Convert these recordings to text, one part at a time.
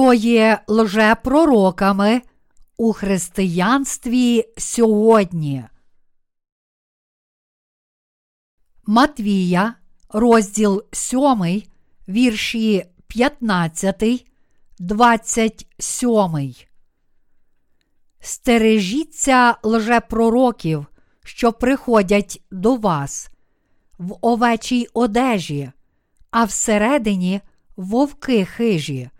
хто є лжепророками у християнстві сьогодні. Матвія, розділ 7, вірші 15, 27. Стережіться лжепророків, що приходять до вас в овечій одежі, а всередині вовки хижі.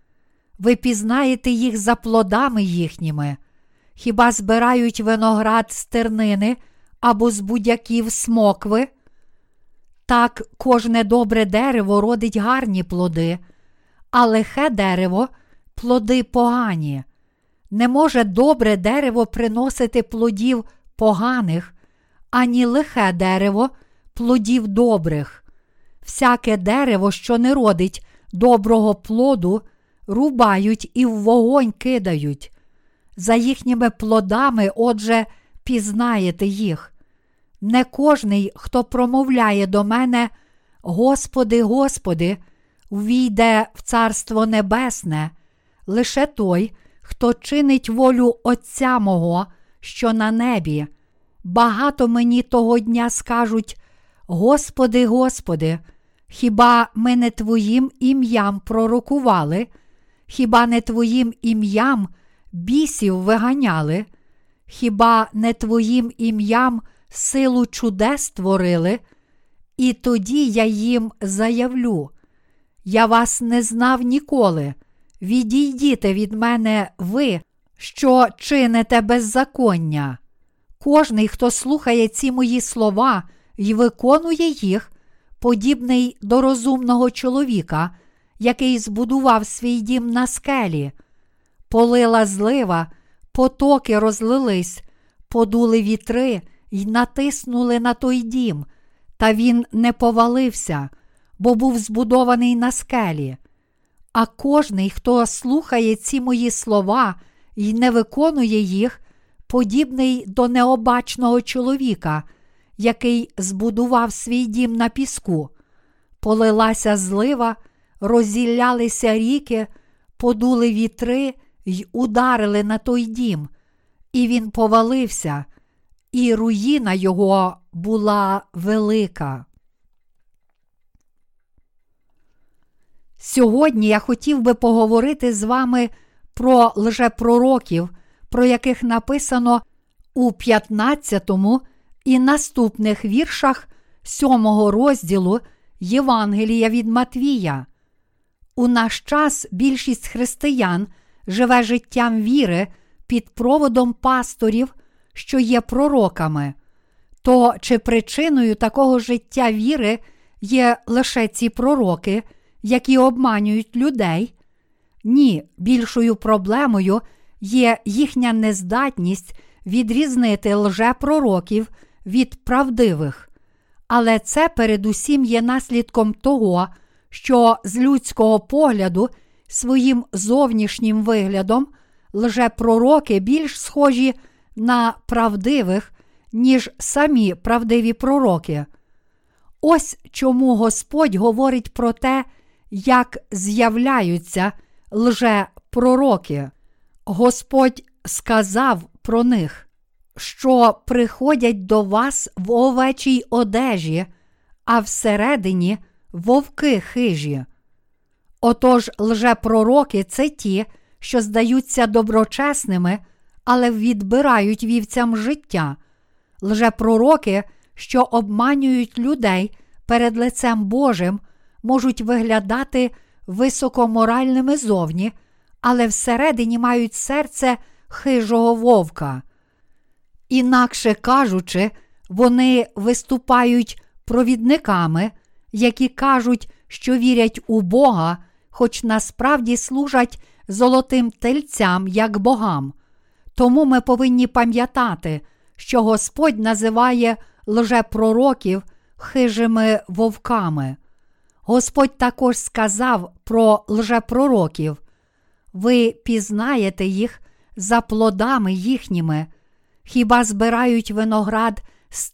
Ви пізнаєте їх за плодами їхніми, хіба збирають виноград з тернини або з будяків смокви? Так кожне добре дерево родить гарні плоди, а лихе дерево плоди погані. Не може добре дерево приносити плодів поганих, ані лихе дерево плодів добрих. Всяке дерево, що не родить доброго плоду, рубають і в вогонь кидають. За їхніми плодами, отже, пізнаєте їх. Не кожний, хто промовляє до мене, Господи, Господи, ввійде в Царство Небесне, лише той, хто чинить волю Отця мого, що на небі. Багато мені того дня скажуть: Господи, Господи, хіба ми не Твоїм ім'ям пророкували, хіба не Твоїм ім'ям бісів виганяли, хіба не Твоїм ім'ям силу чудес творили? І тоді я їм заявлю: Я вас не знав ніколи. Відійдіте від мене ви, що чините беззаконня. Кожний, хто слухає ці мої слова і виконує їх, подібний до розумного чоловіка, який збудував свій дім на скелі, полила злива, потоки розлились, подули вітри й натиснули на той дім, та він не повалився, бо був збудований на скелі. А кожний, хто слухає ці мої слова і не виконує їх, подібний до необачного чоловіка, який збудував свій дім на піску, полилася злива, розділялися ріки, подули вітри й ударили на той дім, і він повалився, і руїна його була велика. Сьогодні я хотів би поговорити з вами про лжепророків, про яких написано у 15 і наступних віршах 7 розділу Євангелія від Матвія. У наш час більшість християн живе життям віри під проводом пасторів, що є пророками. То чи причиною такого життя віри є лише ці пророки, які обманюють людей? Ні, більшою проблемою є їхня нездатність відрізнити лжепророків від правдивих. Але це передусім є наслідком того, що з людського погляду своїм зовнішнім виглядом лжепророки більш схожі на правдивих, ніж самі правдиві пророки. Ось чому Господь говорить про те, як з'являються лжепророки. Господь сказав про них, що приходять до вас в овечій одежі, а всередині вовки хижі. Отож, лжепророки це ті, що здаються доброчесними, але відбирають вівцям життя, лжепророки, що обманюють людей перед лицем Божим, можуть виглядати високоморальними зовні, але всередині мають серце хижого вовка. Інакше кажучи, вони виступають провідниками, які кажуть, що вірять у Бога, хоч насправді служать золотим тельцям як богам. Тому ми повинні пам'ятати, що Господь називає лжепророків хижими вовками. Господь також сказав про лжепророків. Ви пізнаєте їх за плодами їхніми, хіба збирають виноград з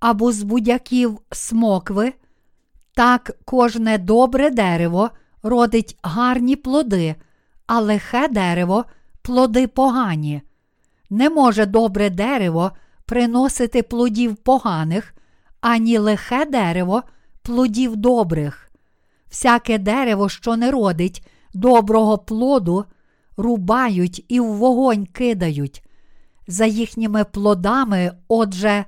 або з будяків смокви? Так кожне добре дерево родить гарні плоди, а лихе дерево плоди погані. Не може добре дерево приносити плодів поганих, ані лихе дерево плодів добрих. Всяке дерево, що не родить доброго плоду, рубають і в вогонь кидають. За їхніми плодами, отже,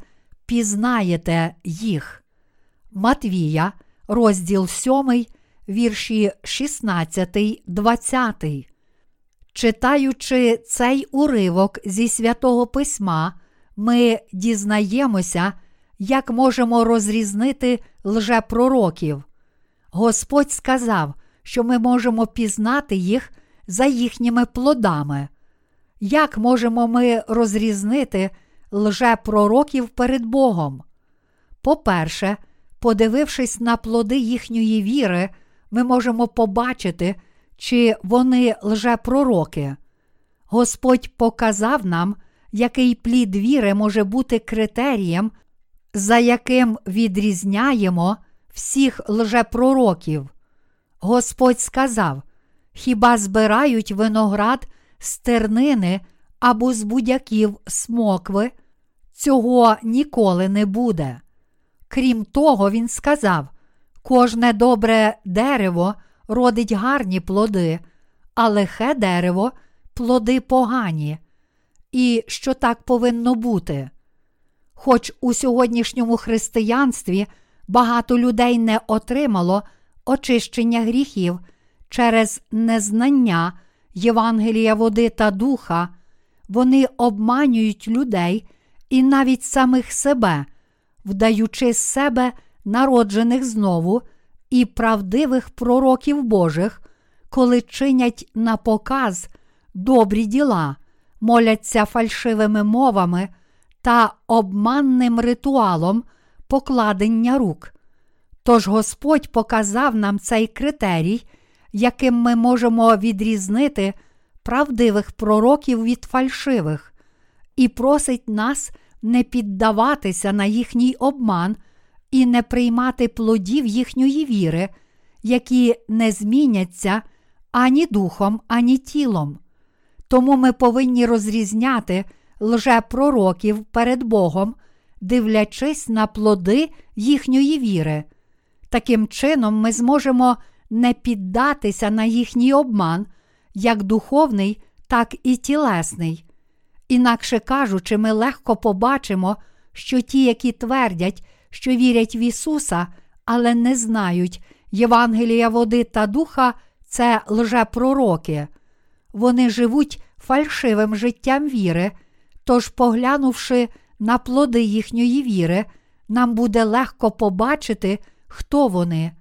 пізнаєте їх. Матвія, розділ 7, вірші 16, 20. Читаючи цей уривок зі святого письма, ми дізнаємося, як можемо розрізнити лжепророків. Господь сказав, що ми можемо пізнати їх за їхніми плодами. Як можемо ми розрізнити лжепророків перед Богом? По-перше, подивившись на плоди їхньої віри, ми можемо побачити, чи вони лжепророки. Господь показав нам, який плід віри може бути критерієм, за яким відрізняємо всіх лжепророків. Господь сказав: Хіба збирають виноград з тернини або з будяків смокви? Цього ніколи не буде. Крім того, він сказав: кожне добре дерево родить гарні плоди, а лихе дерево плоди погані. І що так повинно бути. Хоч у сьогоднішньому християнстві багато людей не отримало очищення гріхів через незнання Євангелія води та духа, вони обманюють людей і навіть самих себе, вдаючи з себе народжених знову і правдивих пророків Божих, коли чинять на показ добрі діла, моляться фальшивими мовами та обманним ритуалом покладення рук. Тож Господь показав нам цей критерій, яким ми можемо відрізнити правдивих пророків від фальшивих, і просить нас не піддаватися на їхній обман і не приймати плодів їхньої віри, які не зміняться ані духом, ані тілом. Тому ми повинні розрізняти лжепророків перед Богом, дивлячись на плоди їхньої віри. Таким чином, ми зможемо не піддатися на їхній обман, як духовний, так і тілесний. Інакше кажучи, ми легко побачимо, що ті, які твердять, що вірять в Ісуса, але не знають Євангелія води та духа, це лжепророки. Вони живуть фальшивим життям віри, тож, поглянувши на плоди їхньої віри, нам буде легко побачити, хто вони.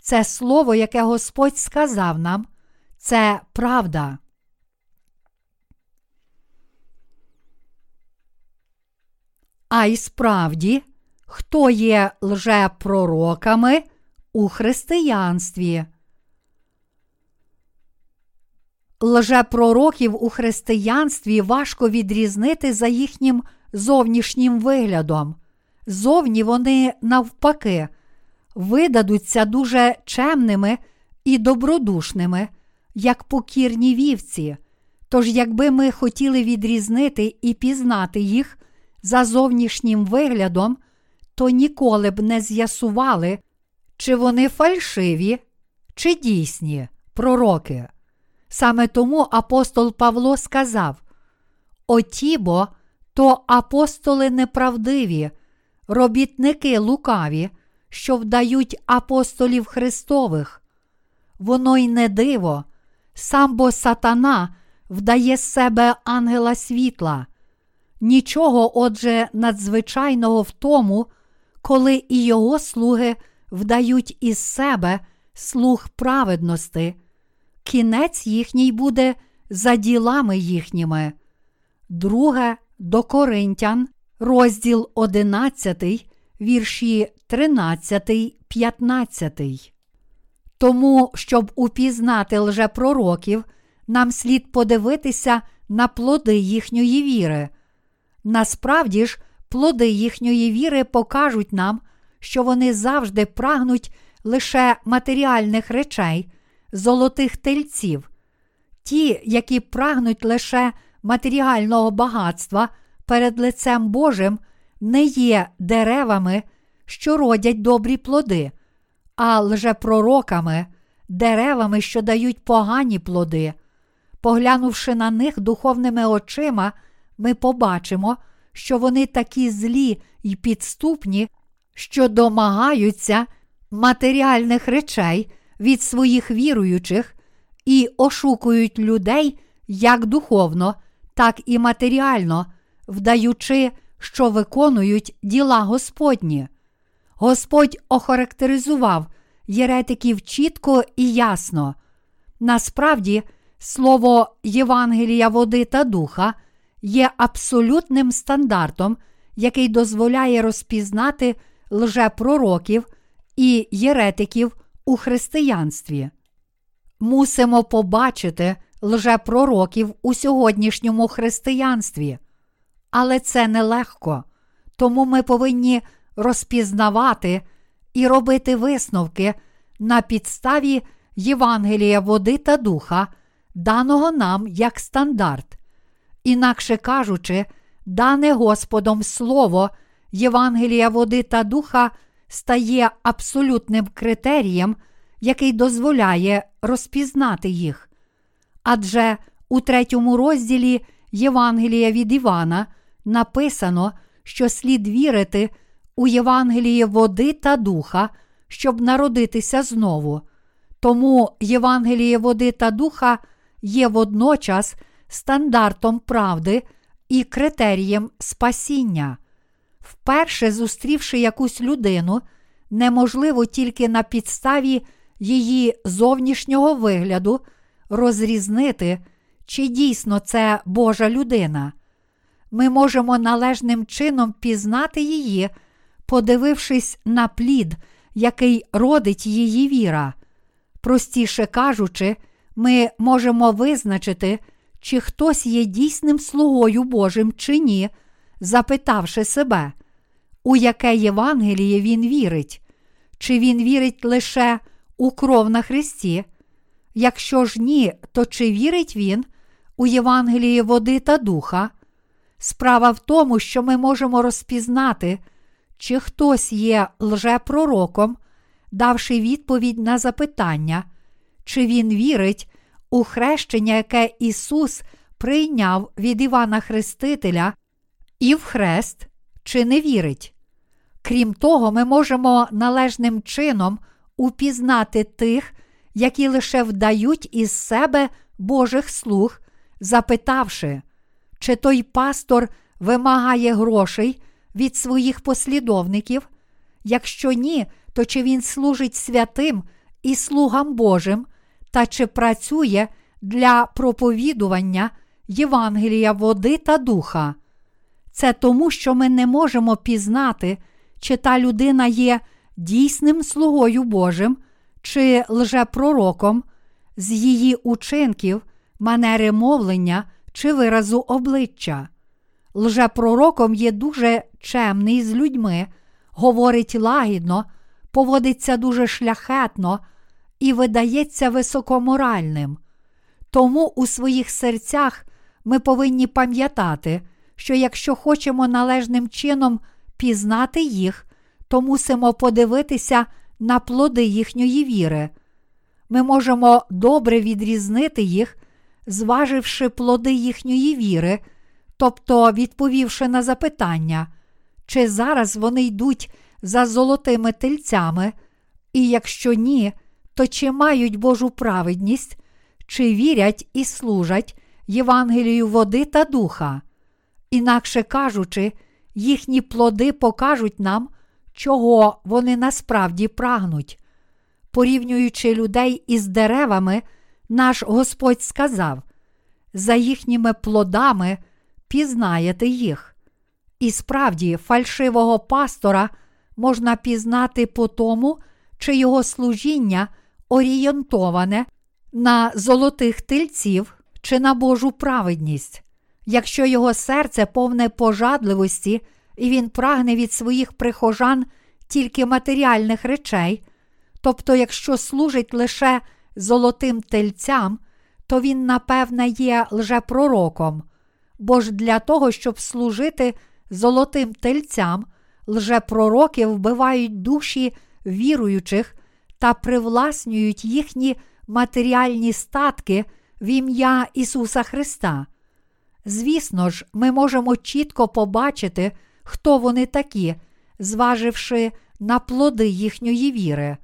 Це слово, яке Господь сказав нам, це правда. А й справді, хто є лжепророками у християнстві? Лжепророків у християнстві важко відрізнити за їхнім зовнішнім виглядом. Зовні вони, навпаки, видадуться дуже чемними і добродушними, як покірні вівці. Тож, якби ми хотіли відрізнити і пізнати їх за зовнішнім виглядом, то ніколи б не з'ясували, чи вони фальшиві, чи дійсні пророки. Саме тому апостол Павло сказав: Оті бо то апостоли неправдиві, робітники лукаві, що вдають апостолів Христових. Воно й не диво, сам бо сатана вдає з себе ангела світла. Нічого, отже, надзвичайного в тому, коли і його слуги вдають із себе слуг праведності, кінець їхній буде за ділами їхніми. Друге до Коринтян, розділ 11, вірші 13, 15. Тому, щоб упізнати лжепророків, нам слід подивитися на плоди їхньої віри. Насправді ж, плоди їхньої віри покажуть нам, що вони завжди прагнуть лише матеріальних речей, золотих тельців. Ті, які прагнуть лише матеріального багатства перед лицем Божим, не є деревами, що родять добрі плоди, а лжепророками, деревами, що дають погані плоди. Поглянувши на них духовними очима, ми побачимо, що вони такі злі й підступні, що домагаються матеріальних речей від своїх віруючих і ошукують людей як духовно, так і матеріально, вдаючи, що виконують діла Господні. Господь охарактеризував єретиків чітко і ясно. Насправді, слово Євангелія води та духа є абсолютним стандартом, який дозволяє розпізнати лжепророків і єретиків у християнстві. Мусимо побачити лжепророків у сьогоднішньому християнстві. Але це нелегко, тому ми повинні розпізнавати і робити висновки на підставі Євангелія води та духа, даного нам як стандарт. Інакше кажучи, дане Господом Слово Євангелія води та духа стає абсолютним критерієм, який дозволяє розпізнати їх. Адже у третьому розділі Євангелія від Івана написано, що слід вірити у Євангеліє води та духа, щоб народитися знову. Тому Євангеліє води та духа є водночас стандартом правди і критерієм спасіння. Вперше зустрівши якусь людину, неможливо тільки на підставі її зовнішнього вигляду розрізнити, чи дійсно це Божа людина. Ми можемо належним чином пізнати її, подивившись на плід, який родить її віра. Простіше кажучи, ми можемо визначити, чи хтось є дійсним слугою Божим чи ні, запитавши себе, у яке Євангеліє він вірить, чи він вірить лише у кров на Христі. Якщо ж ні, то чи вірить він у Євангеліє води та духа? Справа в тому, що ми можемо розпізнати, чи хтось є лжепророком, давши відповідь на запитання, чи він вірить у хрещення, яке Ісус прийняв від Івана Хрестителя, і в хрест, чи не вірить. Крім того, ми можемо належним чином упізнати тих, які лише вдають із себе Божих слуг, запитавши, чи той пастор вимагає грошей від своїх послідовників? Якщо ні, то чи він служить святим і слугам Божим, та чи працює для проповідування Євангелія води та духа? Це тому, що ми не можемо пізнати, чи та людина є дійсним слугою Божим чи лжепророком з її учинків, манери мовлення чи виразу обличчя. Лжепророком є дуже чемний з людьми, говорить лагідно, поводиться дуже шляхетно і видається високоморальним. Тому у своїх серцях ми повинні пам'ятати, що якщо хочемо належним чином пізнати їх, то мусимо подивитися на плоди їхньої віри. Ми можемо добре відрізнити їх, зваживши плоди їхньої віри, тобто відповівши на запитання, чи зараз вони йдуть за золотими тельцями, і якщо ні, то чи мають Божу праведність, чи вірять і служать Євангелію води та духа. Інакше кажучи, їхні плоди покажуть нам, чого вони насправді прагнуть. Порівнюючи людей із деревами, наш Господь сказав: за їхніми плодами пізнаєте їх. І справді, фальшивого пастора можна пізнати по тому, чи його служіння орієнтоване на золотих тильців чи на Божу праведність. Якщо його серце повне пожадливості і він прагне від своїх прихожан тільки матеріальних речей, тобто, якщо служить лише золотим тельцям, то він, напевне, є лжепророком, бо ж для того, щоб служити золотим тельцям, лжепророки вбивають душі віруючих та привласнюють їхні матеріальні статки в ім'я Ісуса Христа. Звісно ж, ми можемо чітко побачити, хто вони такі, зваживши на плоди їхньої віри.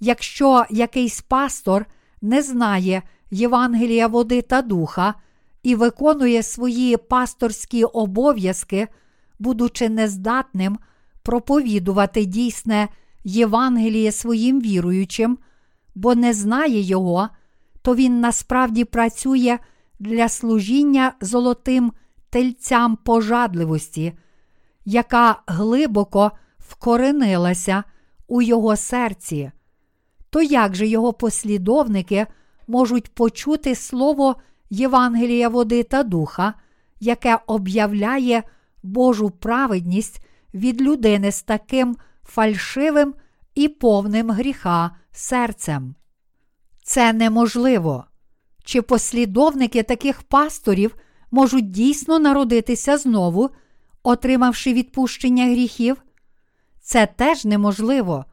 Якщо якийсь пастор не знає Євангелія води та духа і виконує свої пасторські обов'язки, будучи нездатним проповідувати дійсне Євангеліє своїм віруючим, бо не знає його, то він насправді працює для служіння золотим тельцям пожадливості, яка глибоко вкоренилася у його серці. То як же його послідовники можуть почути слово Євангелія води та духа, яке об'являє Божу праведність від людини з таким фальшивим і повним гріха серцем? Це неможливо. Чи послідовники таких пасторів можуть дійсно народитися знову, отримавши відпущення гріхів? Це теж неможливо.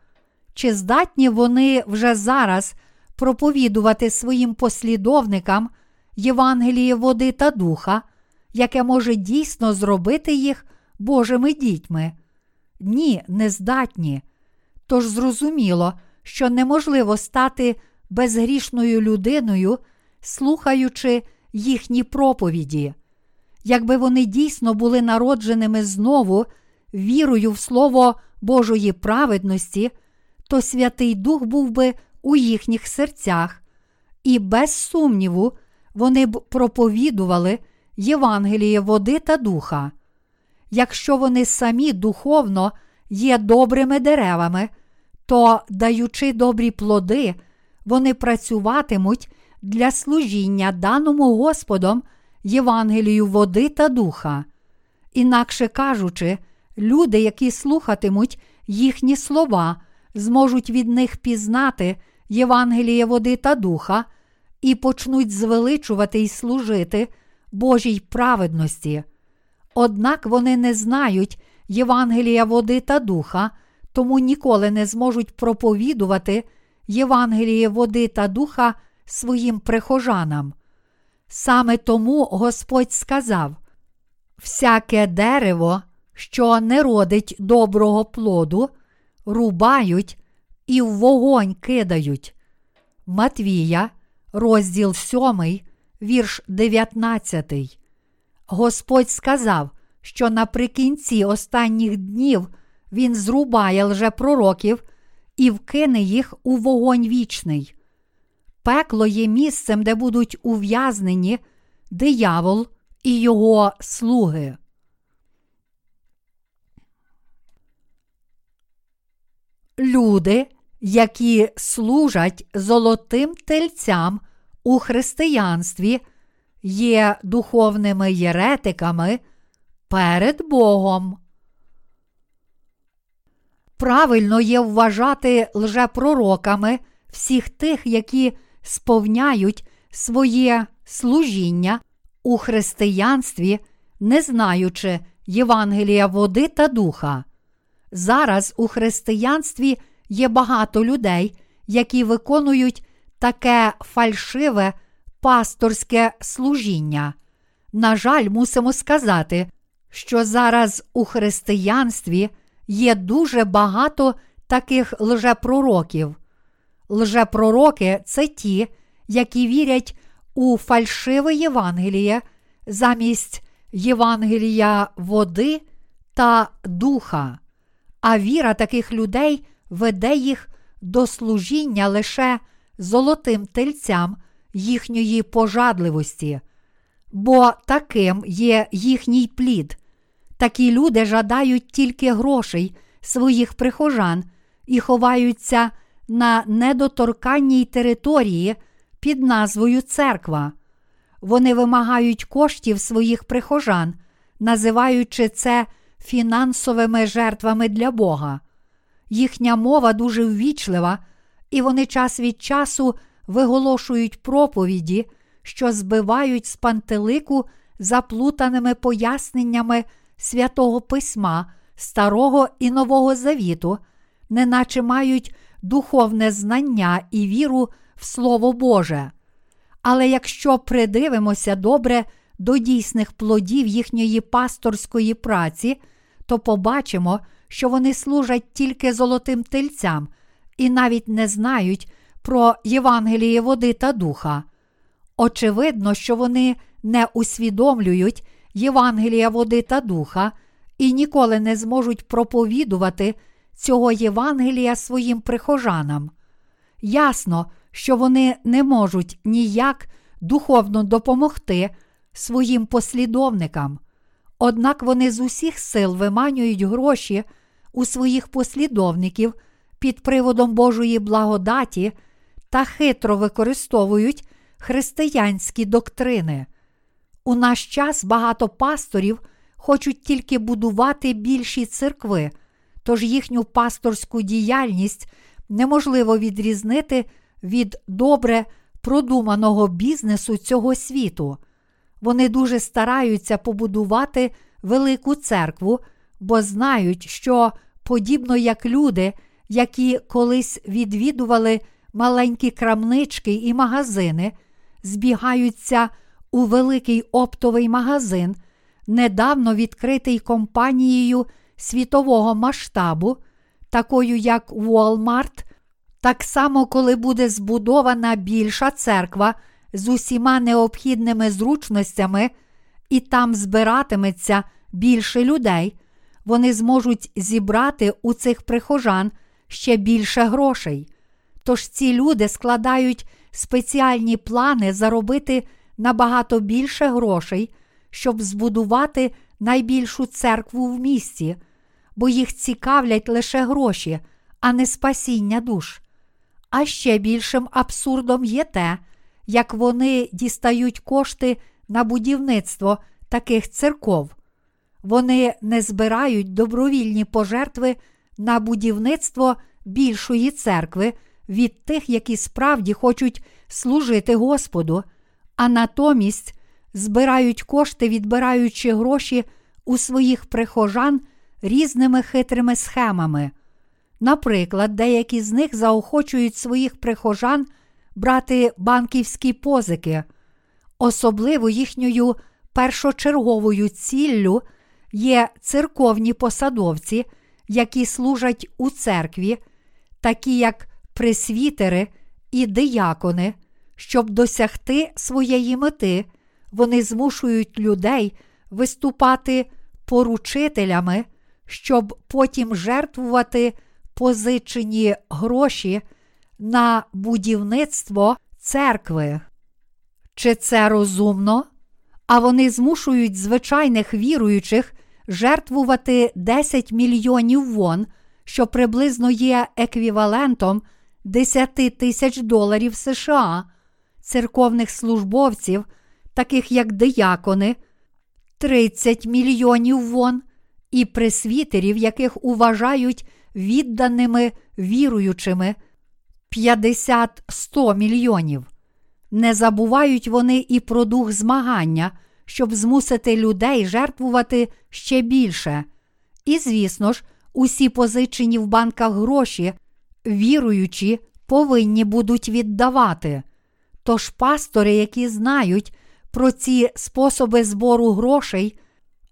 Чи здатні вони вже зараз проповідувати своїм послідовникам Євангеліє води та духа, яке може дійсно зробити їх Божими дітьми? Ні, не здатні. Тож зрозуміло, що неможливо стати безгрішною людиною, слухаючи їхні проповіді. Якби вони дійсно були народженими знову вірою в Слово Божої праведності, то Святий Дух був би у їхніх серцях, і без сумніву вони б проповідували Євангеліє води та духа. Якщо вони самі духовно є добрими деревами, то, даючи добрі плоди, вони працюватимуть для служіння даному Господом Євангелію води та духа. Інакше кажучи, люди, які слухатимуть їхні слова, зможуть від них пізнати Євангеліє води та духа і почнуть звеличувати й служити Божій праведності. Однак вони не знають Євангелія води та духа, тому ніколи не зможуть проповідувати Євангеліє води та духа своїм прихожанам. Саме тому Господь сказав: всяке дерево, що не родить доброго плоду, рубають і в вогонь кидають. Матвія, розділ 7, вірш 19. Господь сказав, що наприкінці останніх днів Він зрубає лжепророків і вкине їх у вогонь вічний. Пекло є місцем, де будуть ув'язнені диявол і його слуги. Люди, які служать золотим тельцям у християнстві, є духовними єретиками перед Богом. Правильно є вважати лжепророками всіх тих, які сповняють своє служіння у християнстві, не знаючи Євангелія води та духа. Зараз у християнстві є багато людей, які виконують таке фальшиве пасторське служіння. На жаль, мусимо сказати, що зараз у християнстві є дуже багато таких лжепророків. Лжепророки це ті, які вірять у фальшиве Євангеліє замість Євангелія води та духа. А віра таких людей веде їх до служіння лише золотим тельцям їхньої пожадливості, бо таким є їхній плід. Такі люди жадають тільки грошей своїх прихожан і ховаються на недоторканній території під назвою Церква. Вони вимагають коштів своїх прихожан, називаючи це фінансовими жертвами для Бога. Їхня мова дуже ввічлива, і вони час від часу виголошують проповіді, що збивають з пантелику заплутаними поясненнями святого письма Старого і Нового Завіту, неначе мають духовне знання і віру в Слово Боже. Але якщо придивимося добре до дійсних плодів їхньої пасторської праці, то побачимо, що вони служать тільки золотим тельцям і навіть не знають про Євангеліє води та духа. Очевидно, що вони не усвідомлюють Євангелія води та духа і ніколи не зможуть проповідувати цього Євангелія своїм прихожанам. Ясно, що вони не можуть ніяк духовно допомогти своїм послідовникам, однак вони з усіх сил виманюють гроші у своїх послідовників під приводом Божої благодаті та хитро використовують християнські доктрини. У наш час багато пасторів хочуть тільки будувати більші церкви, тож їхню пасторську діяльність неможливо відрізнити від добре продуманого бізнесу цього світу. Вони дуже стараються побудувати велику церкву, бо знають, що, подібно як люди, які колись відвідували маленькі крамнички і магазини, збігаються у великий оптовий магазин, недавно відкритий компанією світового масштабу, такою як Walmart, так само, коли буде збудована більша церква з усіма необхідними зручностями, і там збиратиметься більше людей, вони зможуть зібрати у цих прихожан ще більше грошей. Тож ці люди складають спеціальні плани заробити набагато більше грошей, щоб збудувати найбільшу церкву в місті, бо їх цікавлять лише гроші, а не спасіння душ. А ще більшим абсурдом є те, як вони дістають кошти на будівництво таких церков. Вони не збирають добровільні пожертви на будівництво більшої церкви від тих, які справді хочуть служити Господу, а натомість збирають кошти, відбираючи гроші у своїх прихожан різними хитрими схемами. Наприклад, деякі з них заохочують своїх прихожан брати банківські позики, особливо їхньою першочерговою ціллю є церковні посадовці, які служать у церкві, такі як пресвітери і диякони, щоб досягти своєї мети, вони змушують людей виступати поручителями, щоб потім жертвувати позичені гроші на будівництво церкви. Чи це розумно? А вони змушують звичайних віруючих жертвувати 10 мільйонів вон, що приблизно є еквівалентом 10 тисяч доларів США, церковних службовців, таких як диякони, 30 мільйонів вон, і пресвітерів, яких уважають відданими віруючими 50-100 мільйонів. Не забувають вони і про дух змагання, щоб змусити людей жертвувати ще більше. І, звісно ж, усі позичені в банках гроші, віруючі, повинні будуть віддавати. Тож пастори, які знають про ці способи збору грошей,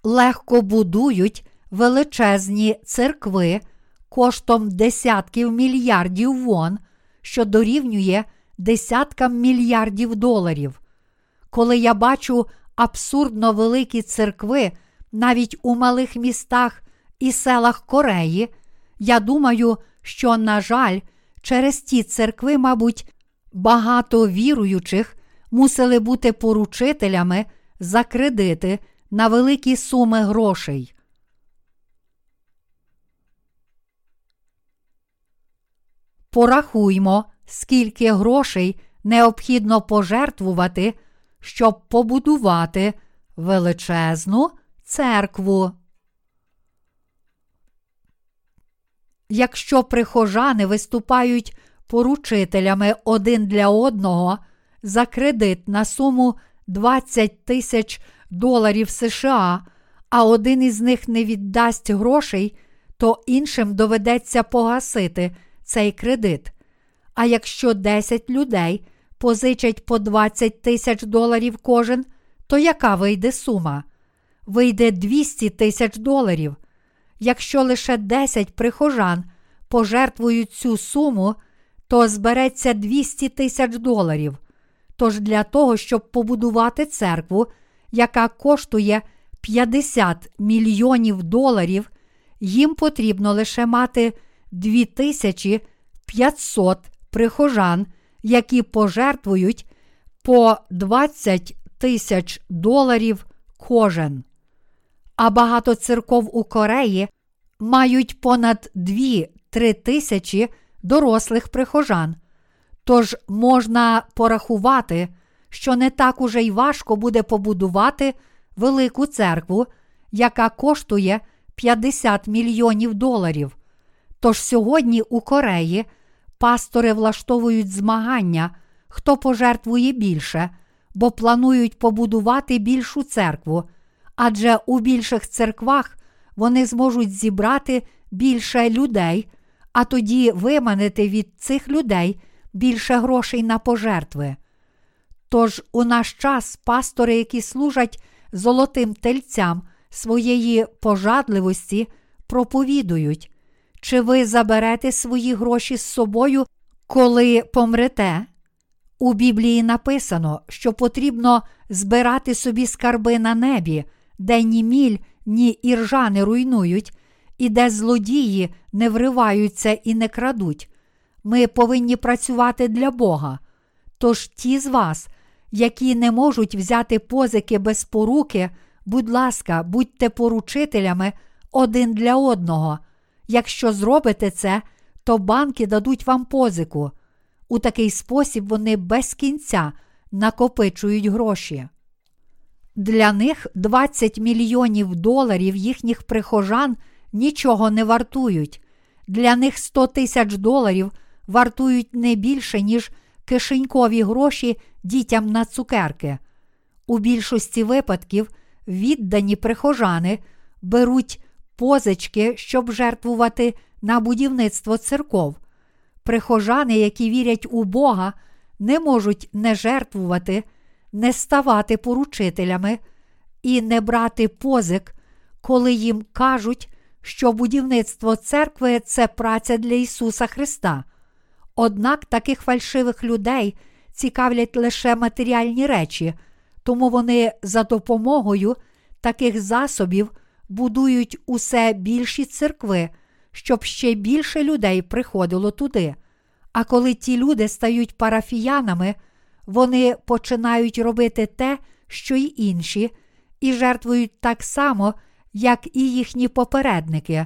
легко будують величезні церкви коштом десятків мільярдів вон, що дорівнює десяткам мільярдів доларів. Коли я бачу абсурдно великі церкви навіть у малих містах і селах Кореї, я думаю, що, на жаль, через ті церкви, мабуть, багато віруючих мусили бути поручителями за кредити на великі суми грошей. Порахуймо, скільки грошей необхідно пожертвувати, щоб побудувати величезну церкву. Якщо прихожани виступають поручителями один для одного за кредит на суму 20 тисяч доларів США, а один із них не віддасть грошей, то іншим доведеться погасити цей кредит. А якщо 10 людей позичать по 20 тисяч доларів кожен, то яка вийде сума? Вийде 200 тисяч доларів. Якщо лише 10 прихожан пожертвують цю суму, то збереться 200 тисяч доларів. Тож для того, щоб побудувати церкву, яка коштує 50 мільйонів доларів, їм потрібно лише мати 2500 прихожан, які пожертвують по 20 тисяч доларів кожен. А багато церков у Кореї мають понад 2-3 тисячі дорослих прихожан. Тож можна порахувати, що не так уже й важко буде побудувати велику церкву, яка коштує 50 мільйонів доларів. Тож сьогодні у Кореї пастори влаштовують змагання, хто пожертвує більше, бо планують побудувати більшу церкву, адже у більших церквах вони зможуть зібрати більше людей, а тоді виманити від цих людей більше грошей на пожертви. Тож у наш час пастори, які служать золотим тельцям своєї пожадливості, проповідують, чи ви заберете свої гроші з собою, коли помрете? У Біблії написано, що потрібно збирати собі скарби на небі, де ні міль, ні іржа не руйнують, і де злодії не вриваються і не крадуть. Ми повинні працювати для Бога. Тож ті з вас, які не можуть взяти позики без поруки, будь ласка, будьте поручителями один для одного. Якщо зробите це, то банки дадуть вам позику. У такий спосіб вони без кінця накопичують гроші. Для них 20 мільйонів доларів їхніх прихожан нічого не вартують. Для них 100 тисяч доларів вартують не більше, ніж кишенькові гроші дітям на цукерки. У більшості випадків віддані прихожани беруть позички, щоб жертвувати на будівництво церков. Прихожани, які вірять у Бога, не можуть не жертвувати, не ставати поручителями і не брати позик, коли їм кажуть, що будівництво церкви це праця для Ісуса Христа. Однак таких фальшивих людей цікавлять лише матеріальні речі, тому вони за допомогою таких засобів будують усе більші церкви, щоб ще більше людей приходило туди. А коли ті люди стають парафіянами, вони починають робити те, що й інші, і жертвують так само, як і їхні попередники.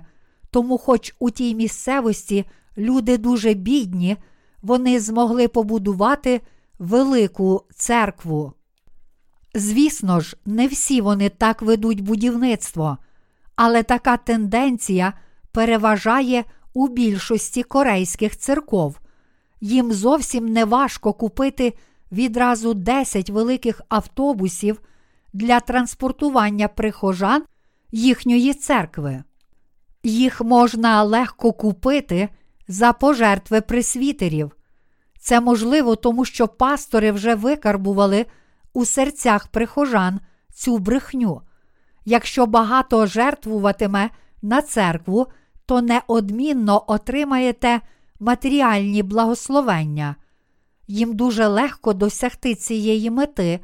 Тому, хоч у тій місцевості люди дуже бідні, вони змогли побудувати велику церкву. Звісно ж, не всі вони так ведуть будівництво, але така тенденція переважає у більшості корейських церков. Їм зовсім не важко купити відразу 10 великих автобусів для транспортування прихожан їхньої церкви. Їх можна легко купити за пожертви присвітерів. Це можливо, тому що пастори вже викарбували у серцях прихожан цю брехню. Якщо багато жертвуватиме на церкву, то неодмінно отримаєте матеріальні благословення. Їм дуже легко досягти цієї мети,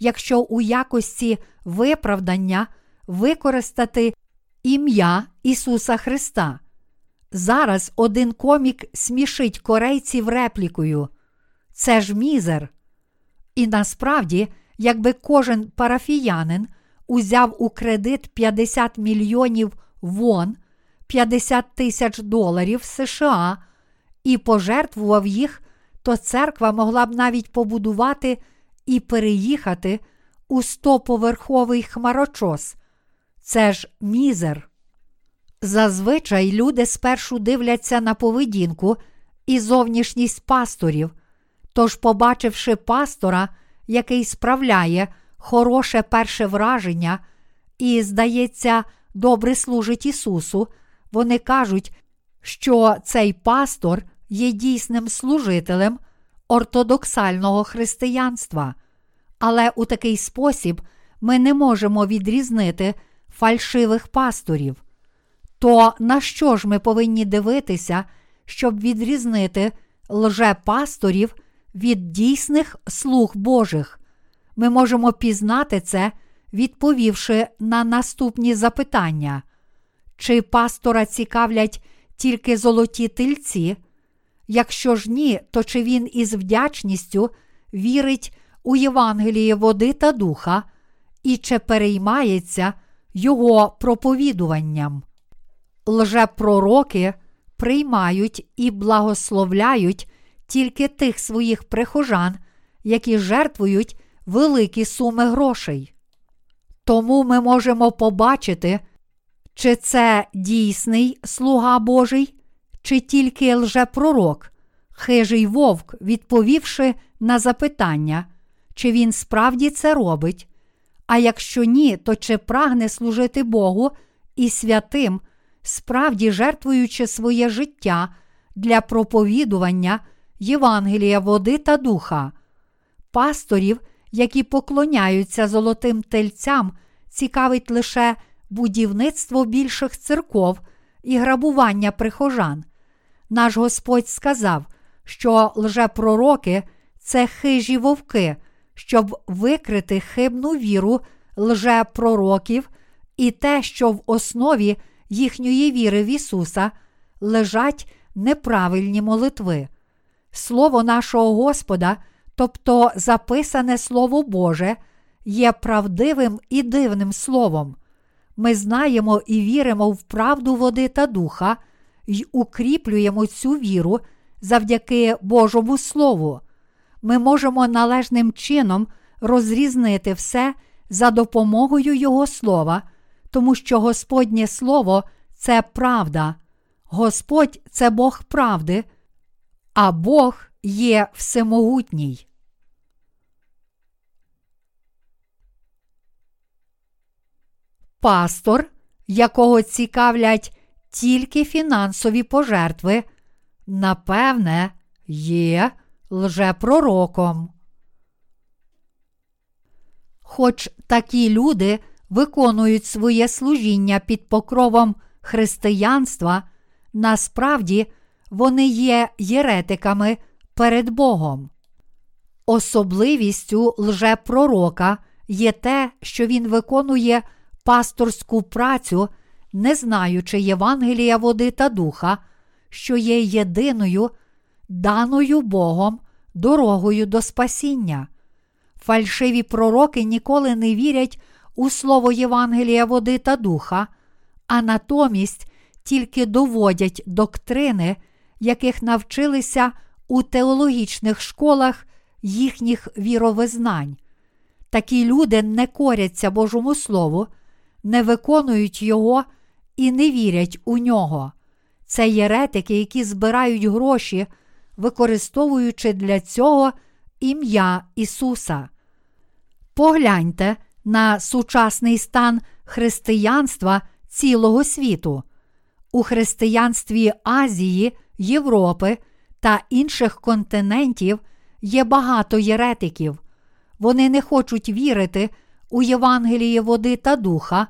якщо у якості виправдання використати ім'я Ісуса Христа. Зараз один комік смішить корейців реплікою. Це ж мізер. І насправді, якби кожен парафіянин узяв у кредит 50 мільйонів вон, 50 тисяч доларів США і пожертвував їх, то церква могла б навіть побудувати і переїхати у стоповерховий хмарочос. Це ж мізер. Зазвичай люди спершу дивляться на поведінку і зовнішність пасторів. Тож, побачивши пастора, який справляє хороше перше враження і, здається, добре служить Ісусу, вони кажуть, що цей пастор є дійсним служителем ортодоксального християнства, але у такий спосіб ми не можемо відрізнити фальшивих пасторів. То на що ж ми повинні дивитися, щоб відрізнити лжепасторів від дійсних слуг Божих? Ми можемо пізнати це, відповівши на наступні запитання. Чи пастора цікавлять тільки золоті тильці? Якщо ж ні, то чи він із вдячністю вірить у Євангеліє води та духа і чи переймається його проповідуванням? Лжепророки приймають і благословляють тільки тих своїх прихожан, які жертвують великі суми грошей. Тому ми можемо побачити, чи це дійсний слуга Божий, чи тільки лжепророк, хижий вовк, відповівши на запитання, чи він справді це робить, а якщо ні, то чи прагне служити Богу і святим, справді жертвуючи своє життя для проповідування Євангелія води та духа, пасторів, які поклоняються золотим тельцям, цікавить лише будівництво більших церков і грабування прихожан. Наш Господь сказав, що лжепророки це хижі вовки, щоб викрити хибну віру лжепророків і те, що в основі їхньої віри в Ісуса лежать неправильні молитви. Слово нашого Господа, тобто записане Слово Боже, є правдивим і дивним словом. Ми знаємо і віримо в правду води та духа й укріплюємо цю віру завдяки Божому Слову. Ми можемо належним чином розрізнити все за допомогою Його слова, тому що Господнє Слово це правда, Господь це Бог правди, а Бог є всемогутній. Пастор, якого цікавлять тільки фінансові пожертви, напевне, є лжепророком. Хоч такі люди виконують своє служіння під покровом християнства, насправді вони є єретиками перед Богом. Особливістю лжепророка є те, що він виконує пасторську працю, не знаючи Євангелія води та духа, що є єдиною, даною Богом дорогою до спасіння. Фальшиві пророки ніколи не вірять у слово Євангелія води та духа, а натомість тільки доводять доктрини, яких навчилися у теологічних школах їхніх віровизнань. Такі люди не коряться Божому Слову, не виконують його і не вірять у нього. Це єретики, які збирають гроші, використовуючи для цього ім'я Ісуса. Погляньте на сучасний стан християнства цілого світу. У християнстві Азії, Європи та інших континентів є багато єретиків. Вони не хочуть вірити у Євангеліє води та духа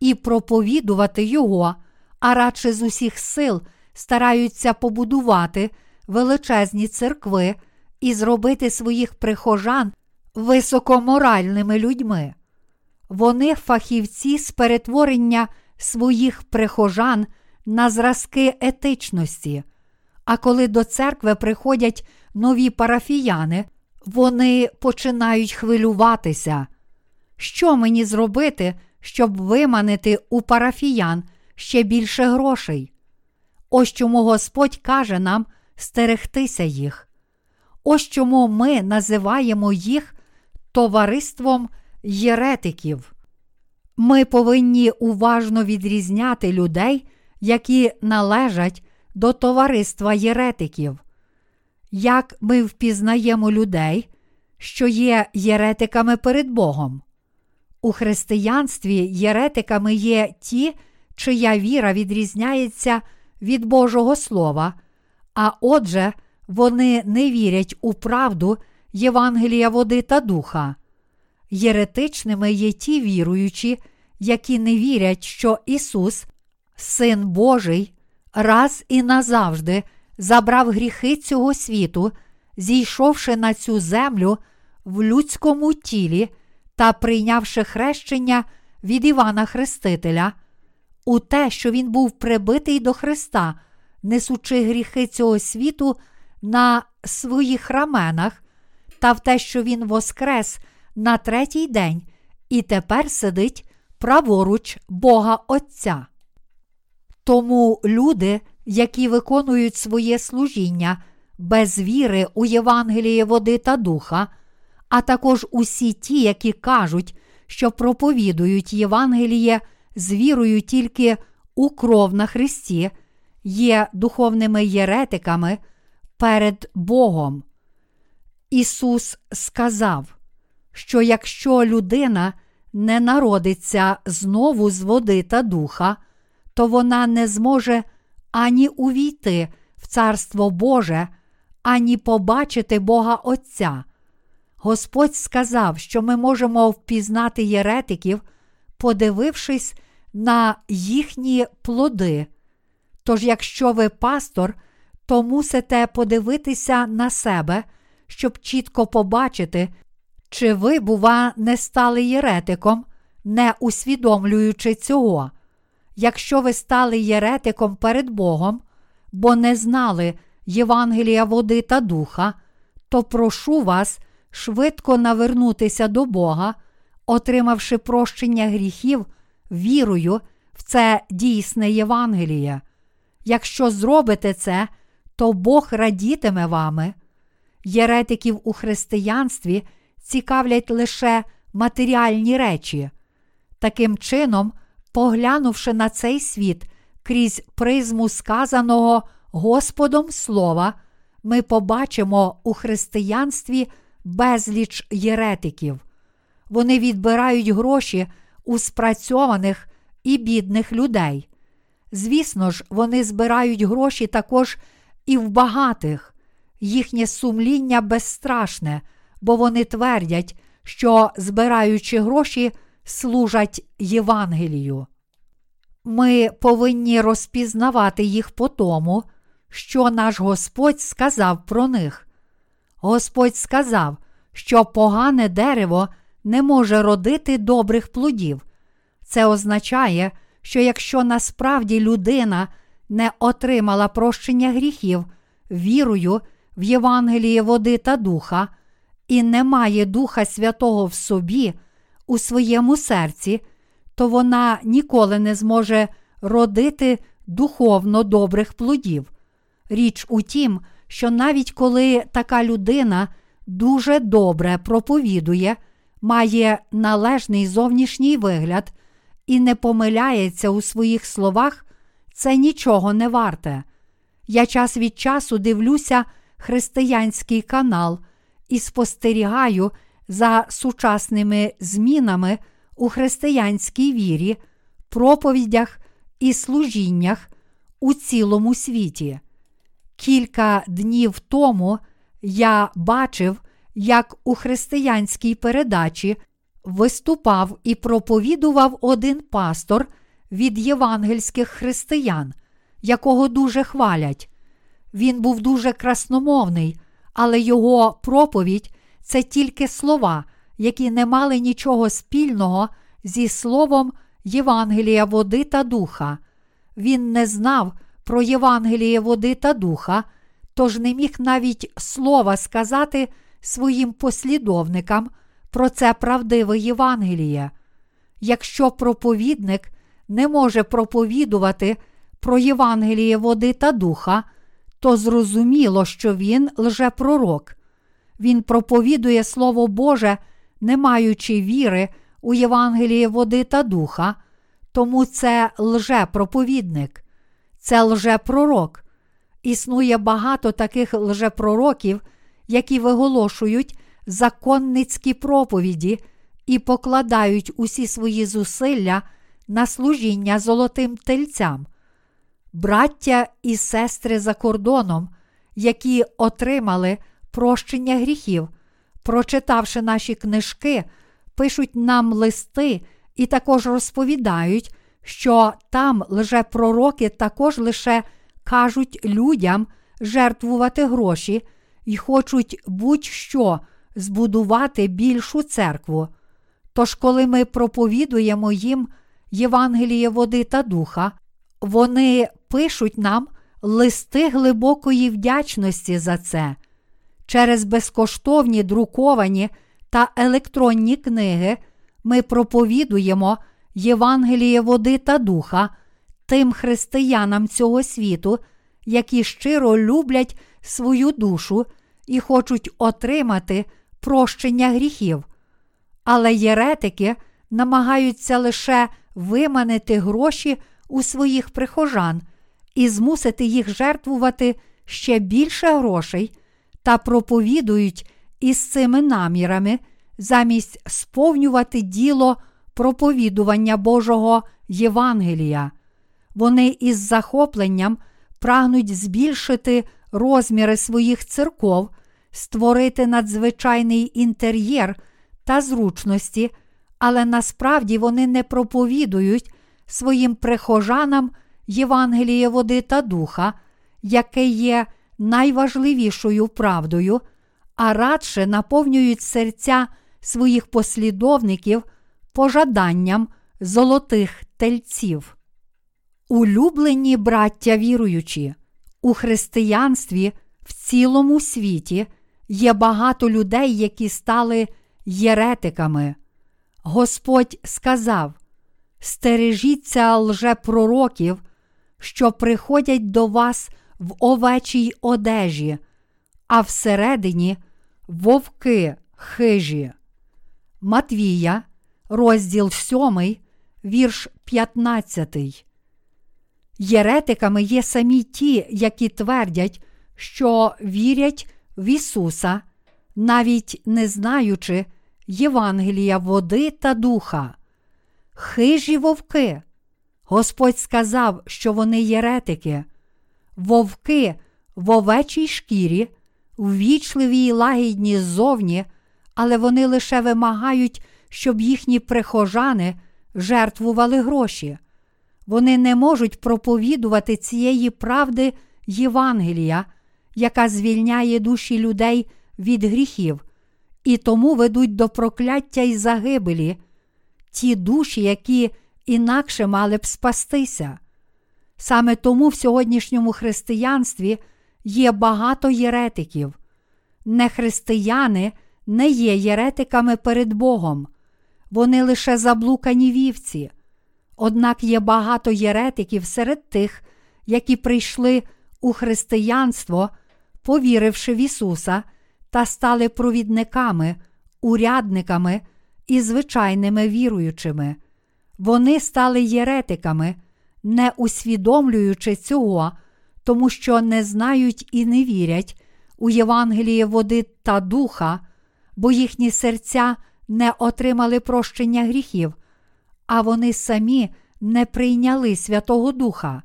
і проповідувати його, а радше з усіх сил стараються побудувати величезні церкви і зробити своїх прихожан високоморальними людьми. Вони фахівці з перетворення своїх прихожан на зразки етичності. А коли до церкви приходять нові парафіяни, вони починають хвилюватися. Що мені зробити, щоб виманити у парафіян ще більше грошей? Ось чому Господь каже нам стерегтися їх. Ось чому ми називаємо їх товариством єретиків. Ми повинні уважно відрізняти людей, які належать до товариства єретиків. Як ми впізнаємо людей, що є єретиками перед Богом? У християнстві єретиками є ті, чия віра відрізняється від Божого Слова, а отже, вони не вірять у правду Євангелія води та духа. Єретичними є ті віруючі, які не вірять, що Ісус, Син Божий, раз і назавжди забрав гріхи цього світу, зійшовши на цю землю в людському тілі та прийнявши хрещення від Івана Хрестителя, у те, що Він був прибитий до Христа, несучи гріхи цього світу на своїх раменах, та в те, що Він воскрес на третій день і тепер сидить праворуч Бога Отця. Тому люди, які виконують своє служіння без віри у Євангеліє води та духа, а також усі ті, які кажуть, що проповідують Євангеліє з вірою тільки у кров на Христі, є духовними єретиками перед Богом. Ісус сказав, що якщо людина не народиться знову з води та духа, то вона не зможе ані увійти в Царство Боже, ані побачити Бога Отця. Господь сказав, що ми можемо впізнати єретиків, подивившись на їхні плоди. Тож, якщо ви пастор, то мусите подивитися на себе, щоб чітко побачити, чи ви, бува, не стали єретиком, не усвідомлюючи цього. Якщо ви стали єретиком перед Богом, бо не знали Євангелія води та духа, то прошу вас швидко навернутися до Бога, отримавши прощення гріхів вірою в це дійсне Євангеліє. Якщо зробите це, то Бог радітиме вами. Єретиків у християнстві цікавлять лише матеріальні речі. Таким чином, поглянувши на цей світ крізь призму сказаного Господом Слова, ми побачимо у християнстві безліч єретиків. Вони відбирають гроші у спрацьованих і бідних людей. Звісно ж, вони збирають гроші також і в багатих. Їхнє сумління безстрашне, бо вони твердять, що, збираючи гроші, служать Євангелію. Ми повинні розпізнавати їх по тому, що наш Господь сказав про них. Господь сказав, що погане дерево не може родити добрих плодів. Це означає, що якщо насправді людина не отримала прощення гріхів вірою в Євангеліє води та духа, і не має Духа Святого в собі, у своєму серці, то вона ніколи не зможе родити духовно добрих плодів. Річ у тім, що навіть коли така людина дуже добре проповідує, має належний зовнішній вигляд і не помиляється у своїх словах, це нічого не варте. Я час від часу дивлюся християнський канал і спостерігаю за сучасними змінами у християнській вірі, проповідях і служіннях у цілому світі. Кілька днів тому я бачив, як у християнській передачі виступав і проповідував один пастор від євангельських християн, якого дуже хвалять. Він був дуже красномовний, але його проповідь це тільки слова, які не мали нічого спільного зі словом Євангелія води та духа. Він не знав про Євангеліє води та духа, тож не міг навіть слова сказати своїм послідовникам про це правдиве Євангеліє. Якщо проповідник не може проповідувати про Євангеліє води та духа, то зрозуміло, що він лжепророк. Він проповідує Слово Боже, не маючи віри у Євангеліє води та духа, тому це лжепроповідник, це лжепророк. Існує багато таких лжепророків, які виголошують законницькі проповіді і покладають усі свої зусилля на служіння золотим тельцям. Браття і сестри за кордоном, які отримали прощення гріхів, прочитавши наші книжки, пишуть нам листи і також розповідають, що там лжепророки також лише кажуть людям жертвувати гроші і хочуть будь-що збудувати більшу церкву. Тож, коли ми проповідуємо їм Євангеліє води та духа, вони пишуть нам листи глибокої вдячності за це. Через безкоштовні друковані та електронні книги ми проповідуємо Євангеліє води та духа тим християнам цього світу, які щиро люблять свою душу і хочуть отримати прощення гріхів. Але єретики намагаються лише виманити гроші у своїх прихожан і змусити їх жертвувати ще більше грошей та проповідують із цими намірами, замість сповнювати діло проповідування Божого Євангелія. Вони із захопленням прагнуть збільшити розміри своїх церков, створити надзвичайний інтер'єр та зручності, але насправді вони не проповідують своїм прихожанам Євангеліє води та духа, яке є найважливішою правдою, а радше наповнюють серця своїх послідовників пожаданням золотих тельців. Улюблені браття віруючі, у християнстві в цілому світі є багато людей, які стали єретиками. Господь сказав: Стережіться лжепророків, що приходять до вас в овечій одежі, а всередині вовки хижі. Матвія, розділ 7, вірш 15. Єретиками є самі ті, які твердять, що вірять в Ісуса, навіть не знаючи Євангелія води та духа. Хижі вовки. Господь сказав, що вони єретики, вовки в овечій шкірі, ввічливі й лагідні ззовні, але вони лише вимагають, щоб їхні прихожани жертвували гроші. Вони не можуть проповідувати цієї правди Євангелія, яка звільняє душі людей від гріхів, і тому ведуть до прокляття і загибелі ті душі, які інакше мали б спастися. Саме тому в сьогоднішньому християнстві є багато єретиків. Нехристияни не є єретиками перед Богом, вони лише заблукані вівці. Однак є багато єретиків серед тих, які прийшли у християнство, повіривши в Ісуса та стали провідниками, урядниками і звичайними віруючими. Вони стали єретиками, не усвідомлюючи цього, тому що не знають і не вірять у Євангеліє води та духа, бо їхні серця не отримали прощення гріхів, а вони самі не прийняли Святого Духа.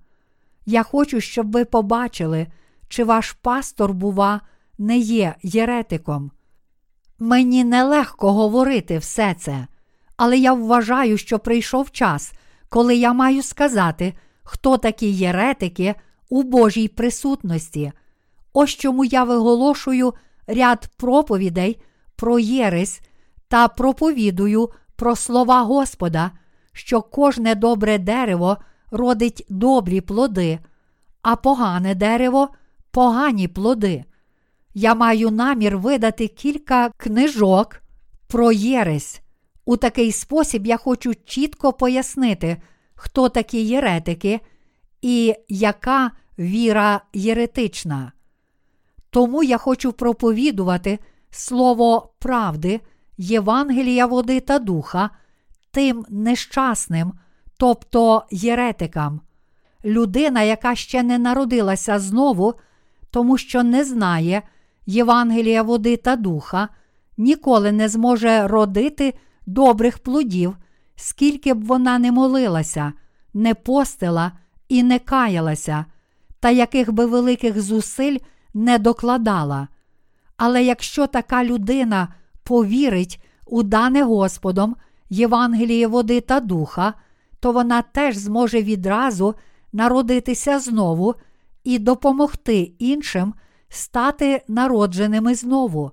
Я хочу, щоб ви побачили, чи ваш пастор, бува, не є єретиком. Мені нелегко говорити все це, але я вважаю, що прийшов час, коли я маю сказати, хто такі єретики у Божій присутності. Ось чому я виголошую ряд проповідей про єресь та проповідую про слова Господа, що кожне добре дерево родить добрі плоди, а погане дерево погані плоди. Я маю намір видати кілька книжок про єресь. У такий спосіб я хочу чітко пояснити, хто такі єретики і яка віра єретична. Тому я хочу проповідувати слово правди, Євангелія води та духа тим нещасним, тобто єретикам. Людина, яка ще не народилася знову, тому що не знає Євангелія води та духа, ніколи не зможе родити добрих плодів, скільки б вона не молилася, не постила і не каялася, та яких би великих зусиль не докладала. Але якщо така людина повірить у дане Господом Євангеліє води та духа, то вона теж зможе відразу народитися знову і допомогти іншим стати народженими знову.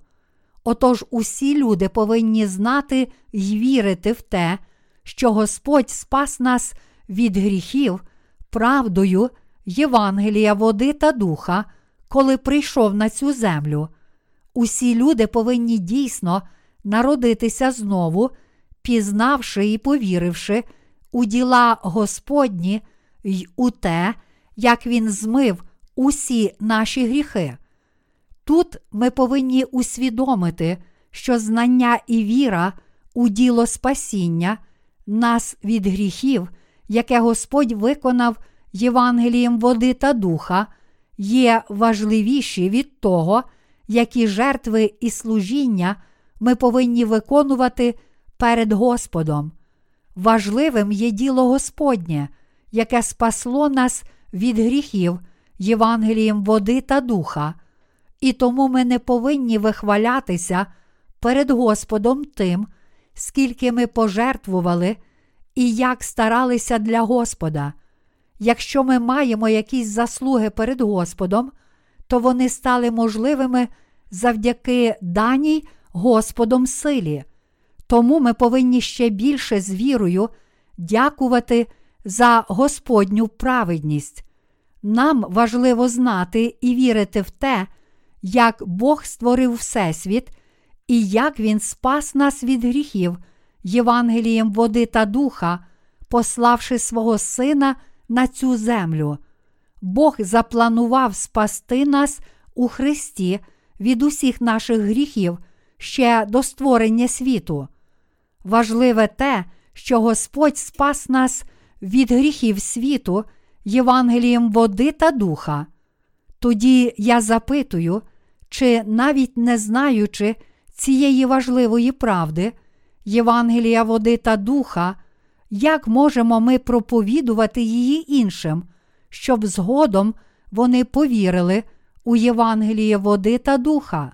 Отож усі люди повинні знати й вірити в те, що Господь спас нас від гріхів, правдою Євангелія води та духа, коли прийшов на цю землю. Усі люди повинні дійсно народитися знову, пізнавши і повіривши у діла Господні й у те, як Він змив усі наші гріхи. Тут ми повинні усвідомити, що знання і віра у діло спасіння нас від гріхів, яке Господь виконав Євангелієм води та духа, є важливіші від того, які жертви і служіння ми повинні виконувати перед Господом. Важливим є діло Господнє, яке спасло нас від гріхів Євангелієм води та духа, і тому ми не повинні вихвалятися перед Господом тим, скільки ми пожертвували і як старалися для Господа. Якщо ми маємо якісь заслуги перед Господом, то вони стали можливими завдяки даній Господом силі. Тому ми повинні ще більше з вірою дякувати за Господню праведність. Нам важливо знати і вірити в те, як Бог створив Всесвіт і як Він спас нас від гріхів Євангелієм води та духа, пославши свого Сина на цю землю. Бог запланував спасти нас у Христі від усіх наших гріхів ще до створення світу. Важливе те, що Господь спас нас від гріхів світу Євангелієм води та духа. Тоді я запитую, чи навіть не знаючи цієї важливої правди, Євангелія води та духа, як можемо ми проповідувати її іншим, щоб згодом вони повірили у Євангеліє води та духа?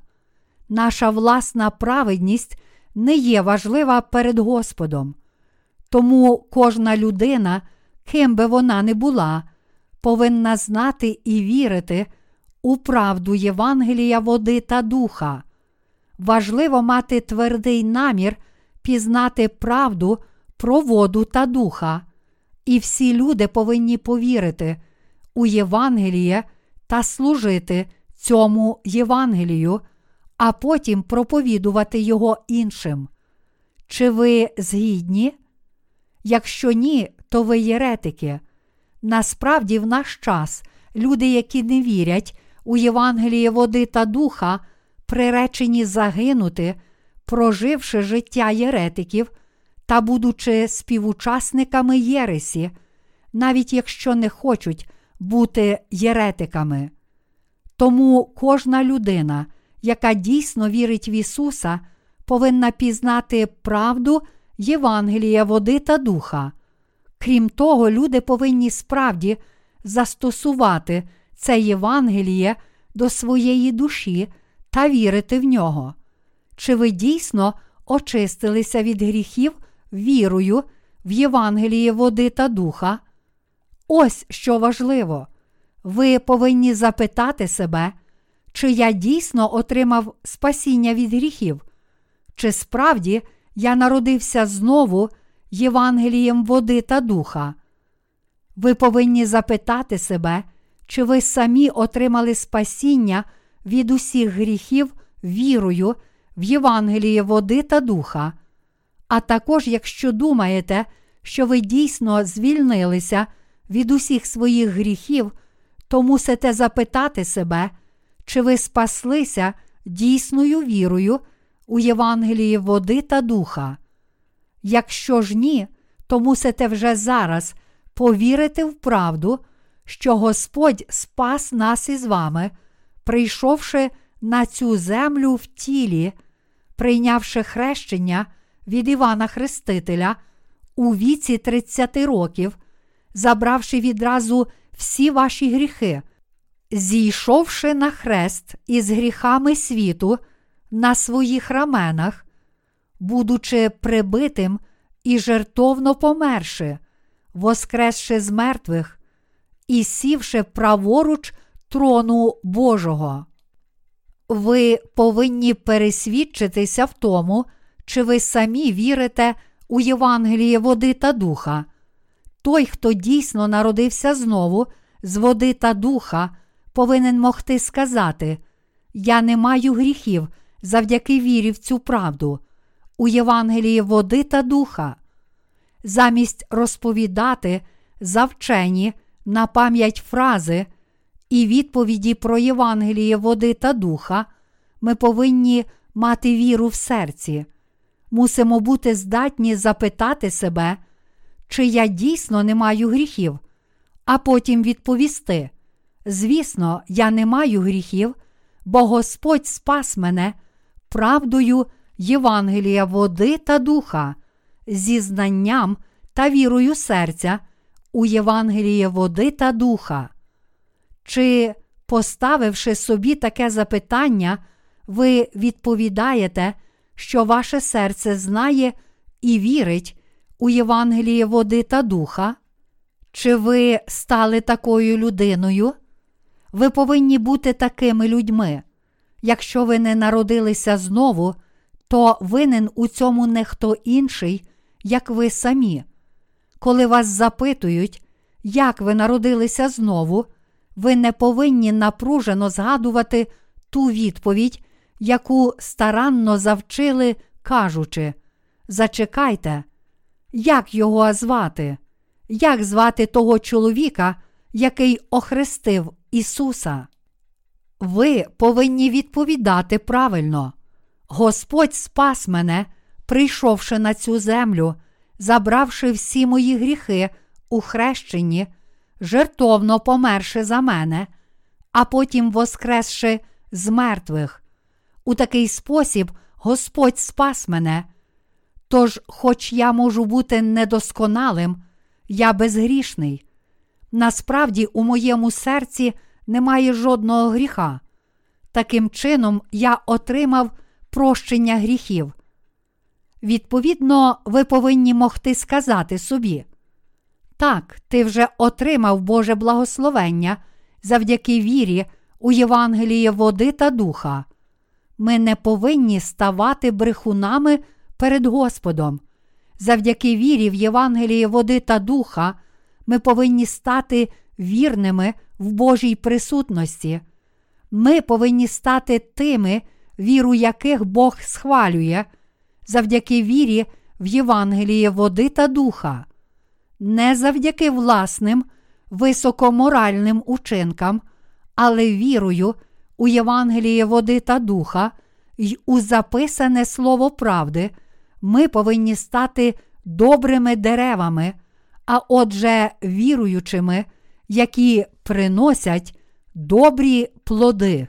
Наша власна праведність не є важлива перед Господом. Тому кожна людина, ким би вона не була, повинна знати і вірити у правду Євангелія води та духа. Важливо мати твердий намір пізнати правду про воду та духа, і всі люди повинні повірити у Євангеліє та служити цьому Євангелію, а потім проповідувати його іншим. Чи ви згідні? Якщо ні, то ви єретики. Насправді, в наш час люди, які не вірять у Євангеліє води та духа, приречені загинути, проживши життя єретиків та будучи співучасниками Єресі, навіть якщо не хочуть бути єретиками. Тому кожна людина, яка дійсно вірить в Ісуса, повинна пізнати правду Євангелія води та духа. Крім того, люди повинні справді застосувати це Євангеліє до своєї душі та вірити в нього. Чи ви дійсно очистилися від гріхів вірою в Євангеліє води та духа? Ось що важливо. Ви повинні запитати себе, чи я дійсно отримав спасіння від гріхів, чи справді я народився знову Євангелієм води та духа. Ви повинні запитати себе, чи ви самі отримали спасіння від усіх гріхів вірою в Євангеліє води та духа. А також, якщо думаєте, що ви дійсно звільнилися від усіх своїх гріхів, то мусите запитати себе, чи ви спаслися дійсною вірою у Євангелії води та духа. Якщо ж ні, то мусите вже зараз повірити в правду, що Господь спас нас із вами, прийшовши на цю землю в тілі, прийнявши хрещення від Івана Хрестителя у віці 30 років, забравши відразу всі ваші гріхи, зійшовши на хрест із гріхами світу на своїх раменах, будучи прибитим і жертовно померши, воскресши з мертвих і сівши праворуч трону Божого. Ви повинні пересвідчитися в тому, чи ви самі вірите у Євангеліє води та духа. Той, хто дійсно народився знову з води та духа, повинен могти сказати: Я не маю гріхів завдяки вірі в цю правду, у Євангелії води та духа. Замість розповідати завчені на пам'ять фрази і відповіді про Євангеліє води та духа, ми повинні мати віру в серці. Мусимо бути здатні запитати себе, чи я дійсно не маю гріхів, а потім відповісти: Звісно, я не маю гріхів, бо Господь спас мене правдою Євангелія води та духа, зі знанням та вірою серця у Євангеліє води та духа. Чи, поставивши собі таке запитання, ви відповідаєте, що ваше серце знає і вірить у Євангеліє води та духа? Чи ви стали такою людиною? Ви повинні бути такими людьми. Якщо ви не народилися знову, то винен у цьому не хто інший, як ви самі. Коли вас запитують, як ви народилися знову, ви не повинні напружено згадувати ту відповідь, яку старанно завчили, кажучи: Зачекайте, як його звати? Як звати того чоловіка, який охрестив Ісуса? Ви повинні відповідати правильно. Господь спас мене, прийшовши на цю землю, забравши всі мої гріхи у хрещенні, жертовно померши за мене, а потім воскресши з мертвих. У такий спосіб Господь спас мене. Тож, хоч я можу бути недосконалим, я безгрішний. Насправді, у моєму серці немає жодного гріха. Таким чином, я отримав прощення гріхів. Відповідно, ви повинні могти сказати собі. Так, ти вже отримав Боже благословення завдяки вірі у Євангеліє води та духа. Ми не повинні ставати брехунами перед Господом. Завдяки вірі в Євангеліє води та духа ми повинні стати вірними в Божій присутності. Ми повинні стати тими, віру яких Бог схвалює, завдяки вірі в Євангеліє води та духа, не завдяки власним високоморальним учинкам, але вірою у Євангеліє води та духа й у записане слово правди, ми повинні стати добрими деревами, а отже, віруючими, які приносять добрі плоди.